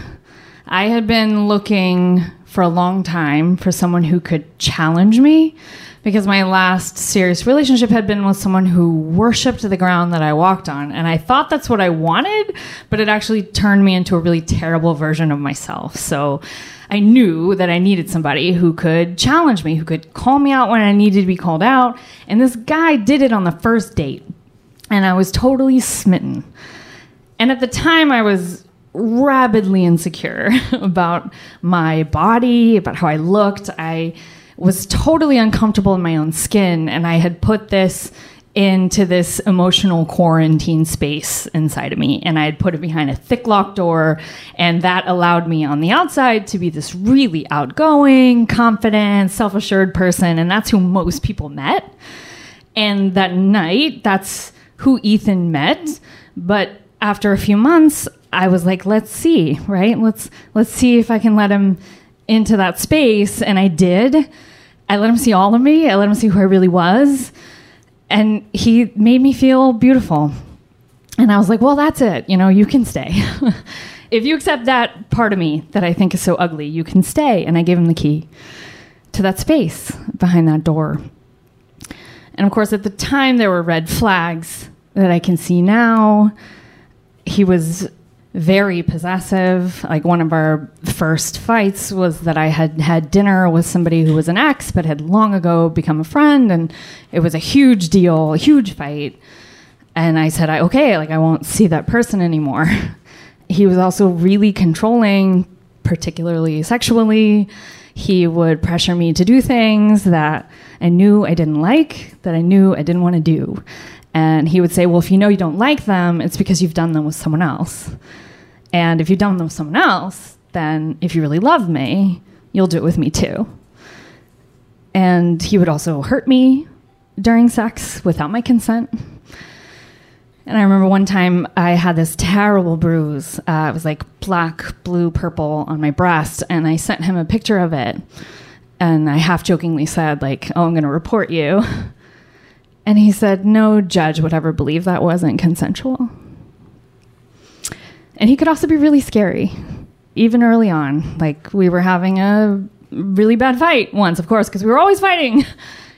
I had been looking for a long time for someone who could challenge me because my last serious relationship had been with someone who worshiped the ground that I walked on. And I thought that's what I wanted, but it actually turned me into a really terrible version of myself. So I knew that I needed somebody who could challenge me, who could call me out when I needed to be called out. And this guy did it on the first date. And I was totally smitten. And at the time, I was rabidly insecure about my body, about how I looked. I was totally uncomfortable in my own skin, and I had put this into this emotional quarantine space inside of me and I had put it behind a thick locked door and that allowed me on the outside to be this really outgoing, confident, self-assured person and that's who most people met. And that night, that's who Ethan met, but after a few months, I was like, let's see, right? Let's let's see if I can let him into that space and I did. I let him see all of me. I let him see who I really was. And he made me feel beautiful. And I was like, well, that's it. You know, you can stay. if you accept that part of me that I think is so ugly, you can stay. And I gave him the key to that space behind that door. And of course, at the time, there were red flags that I can see now. he was very possessive. Like one of our first fights was that I had had dinner with somebody who was an ex but had long ago become a friend and it was a huge deal, a huge fight. And I said, I, okay, like I won't see that person anymore. he was also really controlling, particularly sexually. He would pressure me to do things that I knew I didn't like, that I knew I didn't want to do. And he would say, Well, if you know you don't like them, it's because you've done them with someone else. And if you've done them with someone else, then if you really love me, you'll do it with me too. And he would also hurt me during sex without my consent. And I remember one time I had this terrible bruise. Uh, it was like black, blue, purple on my breast, and I sent him a picture of it. And I half jokingly said, like, "Oh, I'm going to report you." And he said, "No judge would ever believe that wasn't consensual." And he could also be really scary, even early on. Like we were having a really bad fight once, of course, because we were always fighting.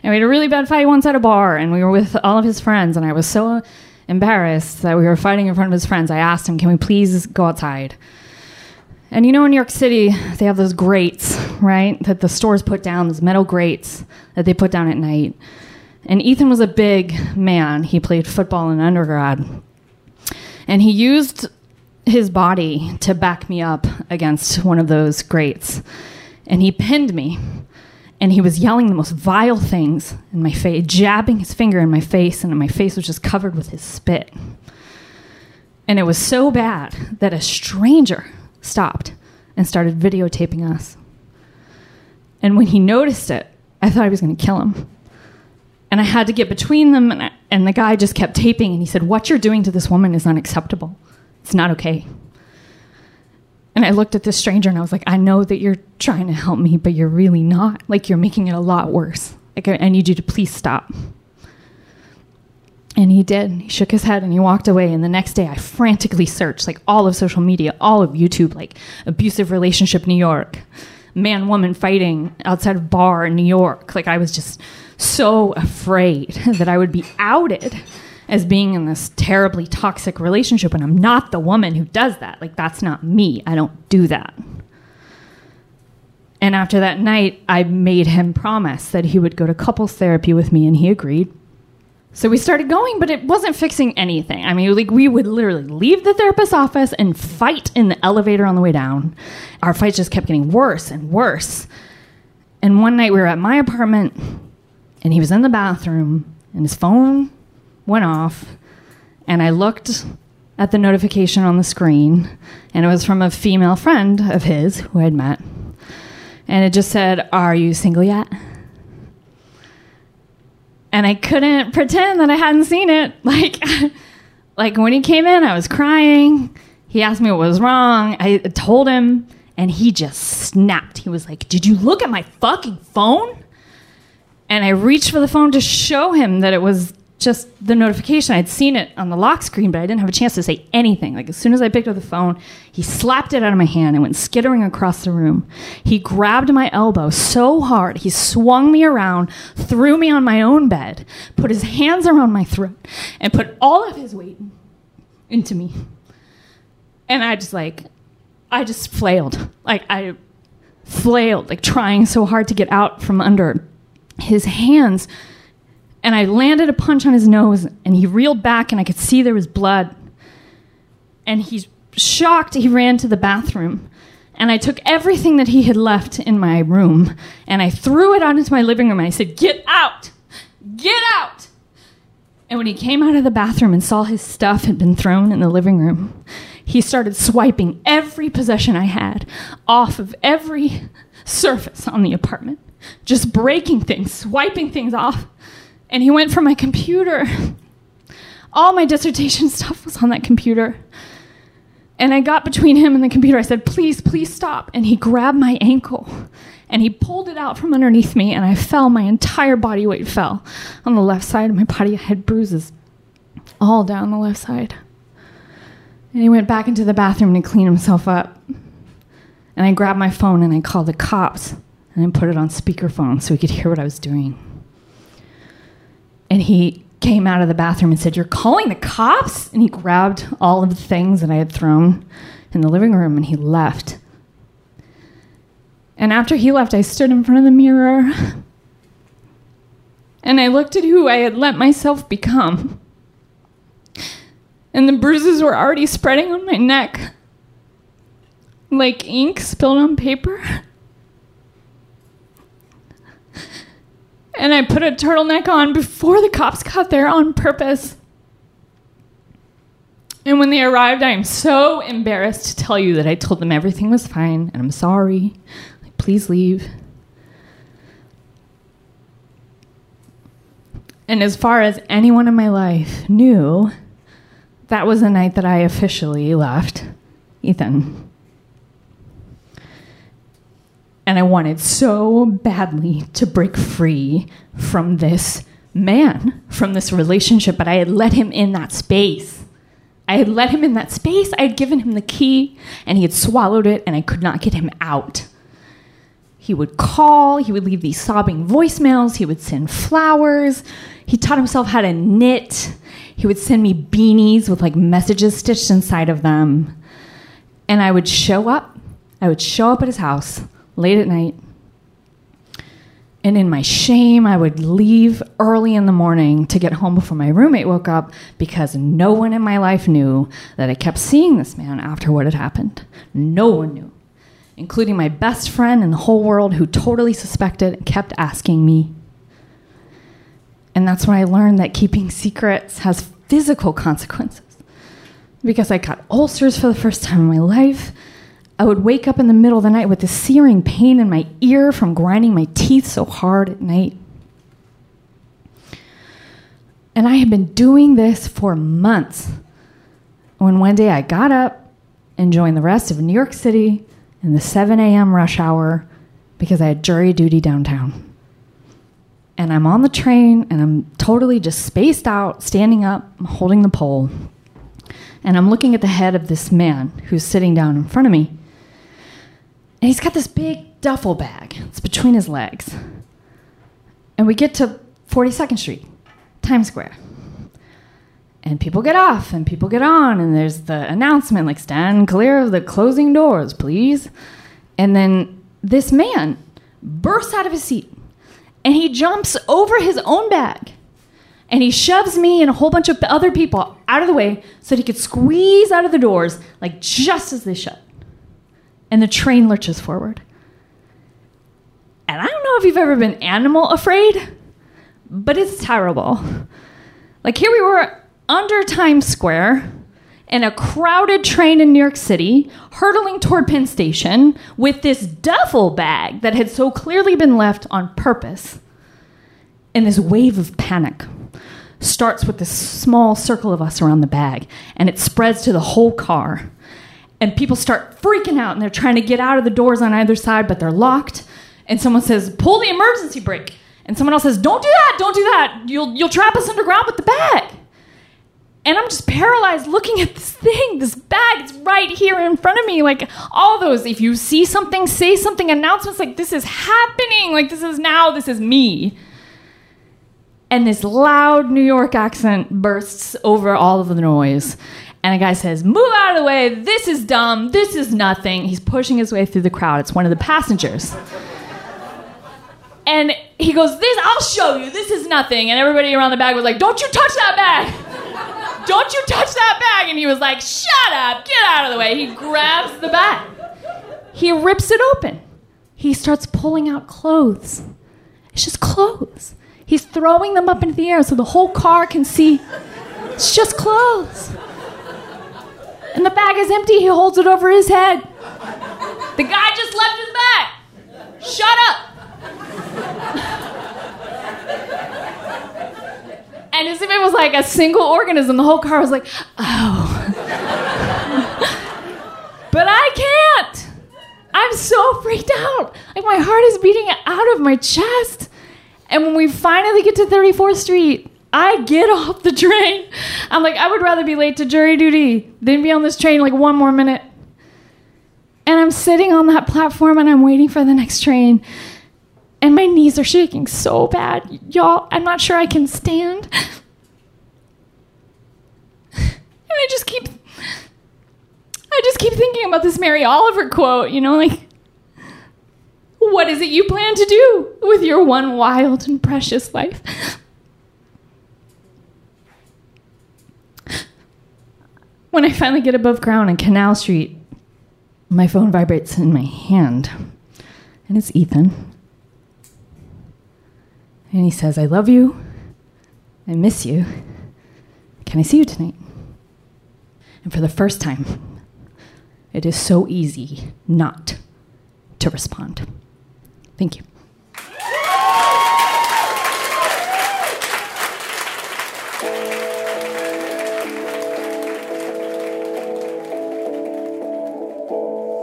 And we had a really bad fight once at a bar, and we were with all of his friends, and I was so embarrassed that we were fighting in front of his friends. I asked him, "Can we please go outside?" And you know, in New York City, they have those grates, right? That the stores put down, those metal grates that they put down at night. And Ethan was a big man. He played football in undergrad. And he used his body to back me up against one of those grates. And he pinned me. And he was yelling the most vile things in my face, jabbing his finger in my face, and my face was just covered with his spit. And it was so bad that a stranger stopped and started videotaping us. And when he noticed it, I thought I was going to kill him. And I had to get between them, and, I, and the guy just kept taping, and he said, What you're doing to this woman is unacceptable. It's not okay. And I looked at this stranger and I was like, I know that you're trying to help me, but you're really not. Like, you're making it a lot worse. Like, I, I need you to please stop. And he did. He shook his head and he walked away. And the next day, I frantically searched like all of social media, all of YouTube, like abusive relationship New York, man woman fighting outside of bar in New York. Like, I was just so afraid that I would be outed as being in this terribly toxic relationship. And I'm not the woman who does that. Like, that's not me. I don't do that. And after that night, I made him promise that he would go to couples therapy with me, and he agreed. So we started going, but it wasn't fixing anything. I mean, like we would literally leave the therapist's office and fight in the elevator on the way down. Our fights just kept getting worse and worse. And one night we were at my apartment, and he was in the bathroom, and his phone went off, and I looked at the notification on the screen, and it was from a female friend of his who I'd met. And it just said, Are you single yet? and I couldn't pretend that I hadn't seen it. Like, like when he came in, I was crying. He asked me what was wrong. I told him, and he just snapped. He was like, "Did you look at my fucking phone?" And I reached for the phone to show him that it was just the notification. I'd seen it on the lock screen, but I didn't have a chance to say anything. Like as soon as I picked up the phone, he slapped it out of my hand and went skittering across the room. He grabbed my elbow so hard, he swung me around, threw me on my own bed, put his hands around my throat, and put all of his weight into me. And I just like, I just flailed. Like I flailed, like trying so hard to get out from under his hands and I landed a punch on his nose, and he reeled back, and I could see there was blood. And he's shocked. He ran to the bathroom, and I took everything that he had left in my room, and I threw it out into my living room, and I said, "Get out! Get out!" And when he came out of the bathroom and saw his stuff had been thrown in the living room, he started swiping every possession I had off of every surface on the apartment, just breaking things, swiping things off and he went for my computer. All my dissertation stuff was on that computer. And I got between him and the computer. I said, Please, please stop. And he grabbed my ankle and he pulled it out from underneath me. And I fell. My entire body weight fell on the left side of my body. I had bruises all down the left side. And he went back into the bathroom to clean himself up. And I grabbed my phone and I called the cops and I put it on speakerphone so he could hear what I was doing and he came out of the bathroom and said, You're calling the cops? And he grabbed all of the things that I had thrown in the living room and he left. And after he left, I stood in front of the mirror and I looked at who I had let myself become. And the bruises were already spreading on my neck like ink spilled on paper. And I put a turtleneck on before the cops got there on purpose. And when they arrived, I am so embarrassed to tell you that I told them everything was fine and I'm sorry. Like, please leave. And as far as anyone in my life knew, that was the night that I officially left Ethan. And I wanted so badly to break free from this man, from this relationship, but I had let him in that space. I had let him in that space. I had given him the key, and he had swallowed it, and I could not get him out. He would call, he would leave these sobbing voicemails, he would send flowers. He taught himself how to knit. He would send me beanies with like messages stitched inside of them. And I would show up. I would show up at his house late at night. And in my shame, I would leave early in the morning to get home before my roommate woke up because no one in my life knew that I kept seeing this man after what had happened. No one knew, including my best friend in the whole world who totally suspected and kept asking me. And that's when I learned that keeping secrets has physical consequences. Because I got ulcers for the first time in my life. I would wake up in the middle of the night with this searing pain in my ear from grinding my teeth so hard at night. And I had been doing this for months. When one day I got up and joined the rest of New York City in the 7 a.m. rush hour because I had jury duty downtown and I'm on the train and I'm totally just spaced out, standing up, holding the pole. And I'm looking at the head of this man who's sitting down in front of me. And he's got this big duffel bag. It's between his legs. And we get to 42nd Street, Times Square. And people get off and people get on, and there's the announcement like, stand clear of the closing doors, please. And then this man bursts out of his seat and he jumps over his own bag and he shoves me and a whole bunch of other people out of the way so that he could squeeze out of the doors like just as they shut and the train lurches forward and i don't know if you've ever been animal afraid but it's terrible like here we were under times square in a crowded train in New York City, hurtling toward Penn Station with this duffel bag that had so clearly been left on purpose. And this wave of panic starts with this small circle of us around the bag, and it spreads to the whole car. And people start freaking out, and they're trying to get out of the doors on either side, but they're locked. And someone says, "Pull the emergency brake." And someone else says, "Don't do that! Don't do that! You'll you'll trap us underground with the bag." And I'm just paralyzed looking at this thing, this bag. It's right here in front of me. Like all those, if you see something, say something, announcements like this is happening, like this is now, this is me. And this loud New York accent bursts over all of the noise. And a guy says, Move out of the way. This is dumb. This is nothing. He's pushing his way through the crowd. It's one of the passengers. And he goes, This, I'll show you. This is nothing. And everybody around the bag was like, Don't you touch that bag. Don't you touch that bag. And he was like, Shut up. Get out of the way. He grabs the bag. He rips it open. He starts pulling out clothes. It's just clothes. He's throwing them up into the air so the whole car can see. It's just clothes. And the bag is empty. He holds it over his head. The guy just left his bag. Shut up. And as if it was like a single organism, the whole car was like, oh. but I can't. I'm so freaked out. Like my heart is beating out of my chest. And when we finally get to 34th Street, I get off the train. I'm like, I would rather be late to jury duty than be on this train like one more minute. And I'm sitting on that platform and I'm waiting for the next train. And my knees are shaking so bad. Y'all, I'm not sure I can stand. and I just keep I just keep thinking about this Mary Oliver quote, you know, like what is it you plan to do with your one wild and precious life? When I finally get above ground on Canal Street, my phone vibrates in my hand, and it's Ethan. And he says, I love you. I miss you. Can I see you tonight? And for the first time, it is so easy not to respond. Thank you.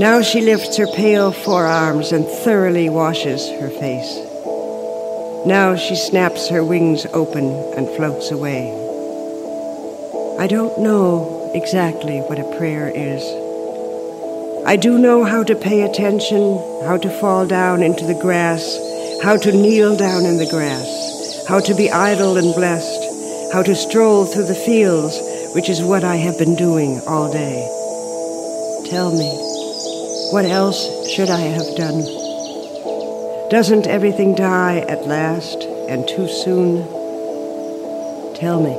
Now she lifts her pale forearms and thoroughly washes her face. Now she snaps her wings open and floats away. I don't know exactly what a prayer is. I do know how to pay attention, how to fall down into the grass, how to kneel down in the grass, how to be idle and blessed, how to stroll through the fields, which is what I have been doing all day. Tell me, what else should I have done? Doesn't everything die at last and too soon? Tell me,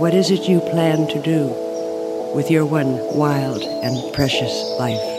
what is it you plan to do with your one wild and precious life?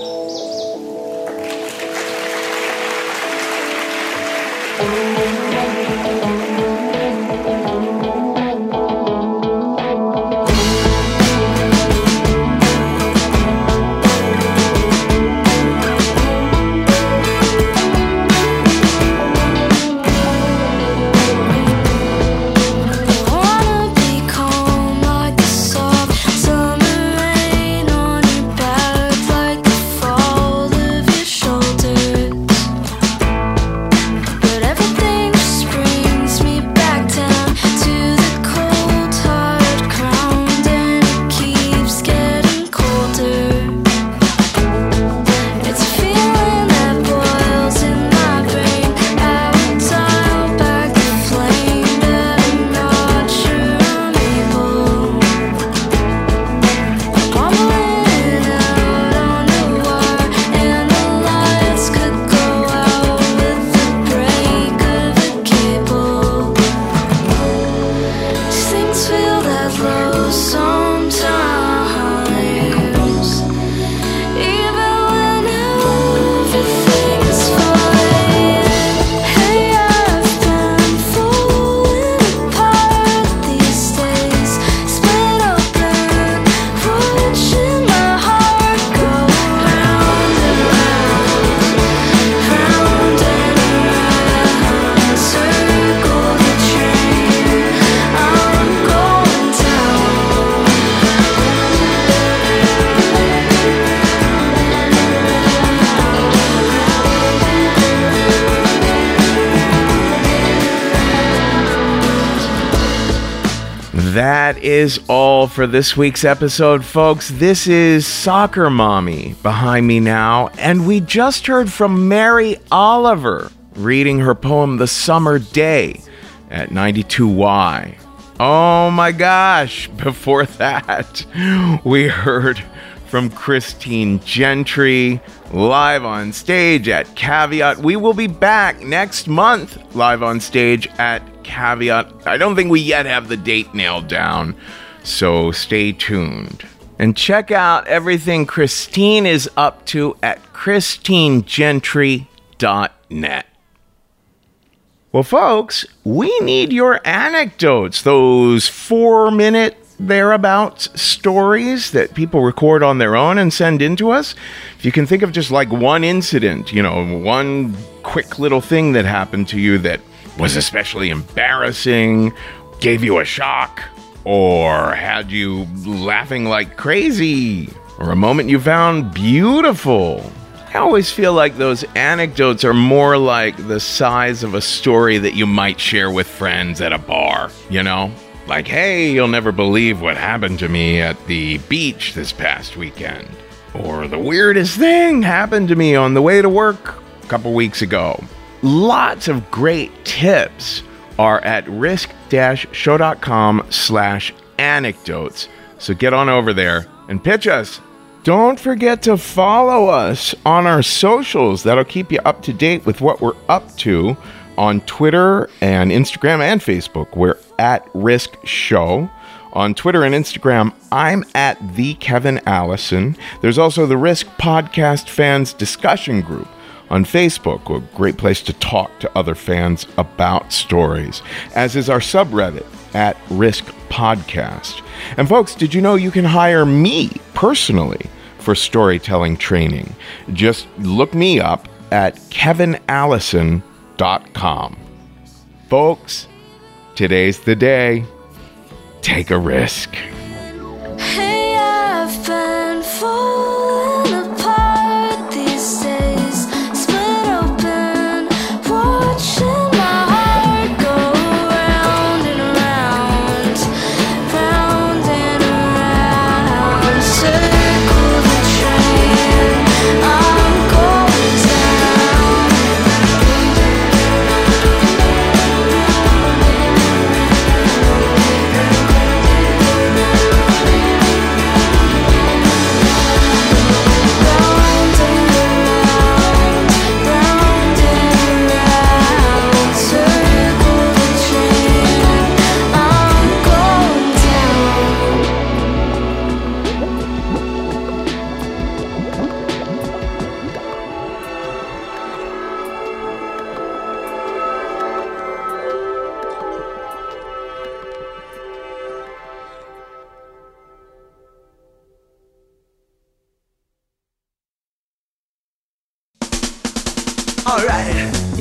Is all for this week's episode, folks. This is Soccer Mommy behind me now, and we just heard from Mary Oliver reading her poem The Summer Day at 92Y. Oh my gosh, before that, we heard from Christine Gentry live on stage at Caveat. We will be back next month live on stage at Caveat. I don't think we yet have the date nailed down, so stay tuned. And check out everything Christine is up to at christinegentry.net. Well, folks, we need your anecdotes, those four minute thereabouts stories that people record on their own and send in to us. If you can think of just like one incident, you know, one quick little thing that happened to you that was especially embarrassing, gave you a shock, or had you laughing like crazy, or a moment you found beautiful. I always feel like those anecdotes are more like the size of a story that you might share with friends at a bar, you know? Like, hey, you'll never believe what happened to me at the beach this past weekend. Or the weirdest thing happened to me on the way to work a couple weeks ago. Lots of great tips are at risk-show.com slash anecdotes. So get on over there and pitch us. Don't forget to follow us on our socials. That'll keep you up to date with what we're up to on Twitter and Instagram and Facebook. We're at Risk Show. On Twitter and Instagram, I'm at the Kevin Allison. There's also the Risk Podcast Fans Discussion Group on Facebook, a great place to talk to other fans about stories, as is our subreddit at Risk Podcast. And folks, did you know you can hire me personally for storytelling training? Just look me up at kevinallison.com. Folks, today's the day. Take a risk. Hey,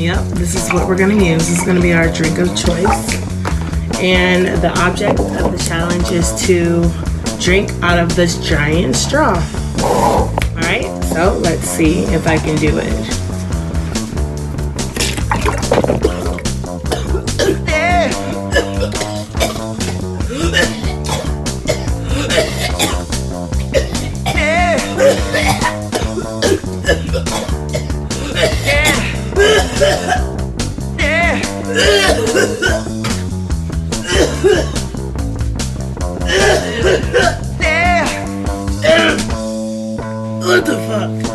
Yep, this is what we're going to use. This is going to be our drink of choice. And the object of the challenge is to drink out of this giant straw. All right, so let's see if I can do it. What the fuck?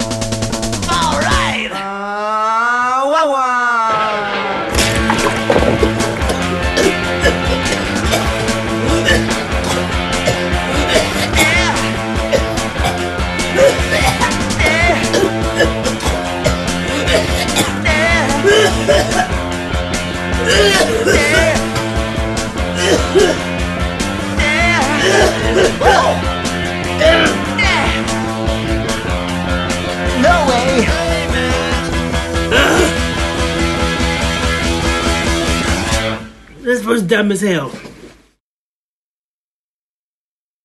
Was dumb as hell.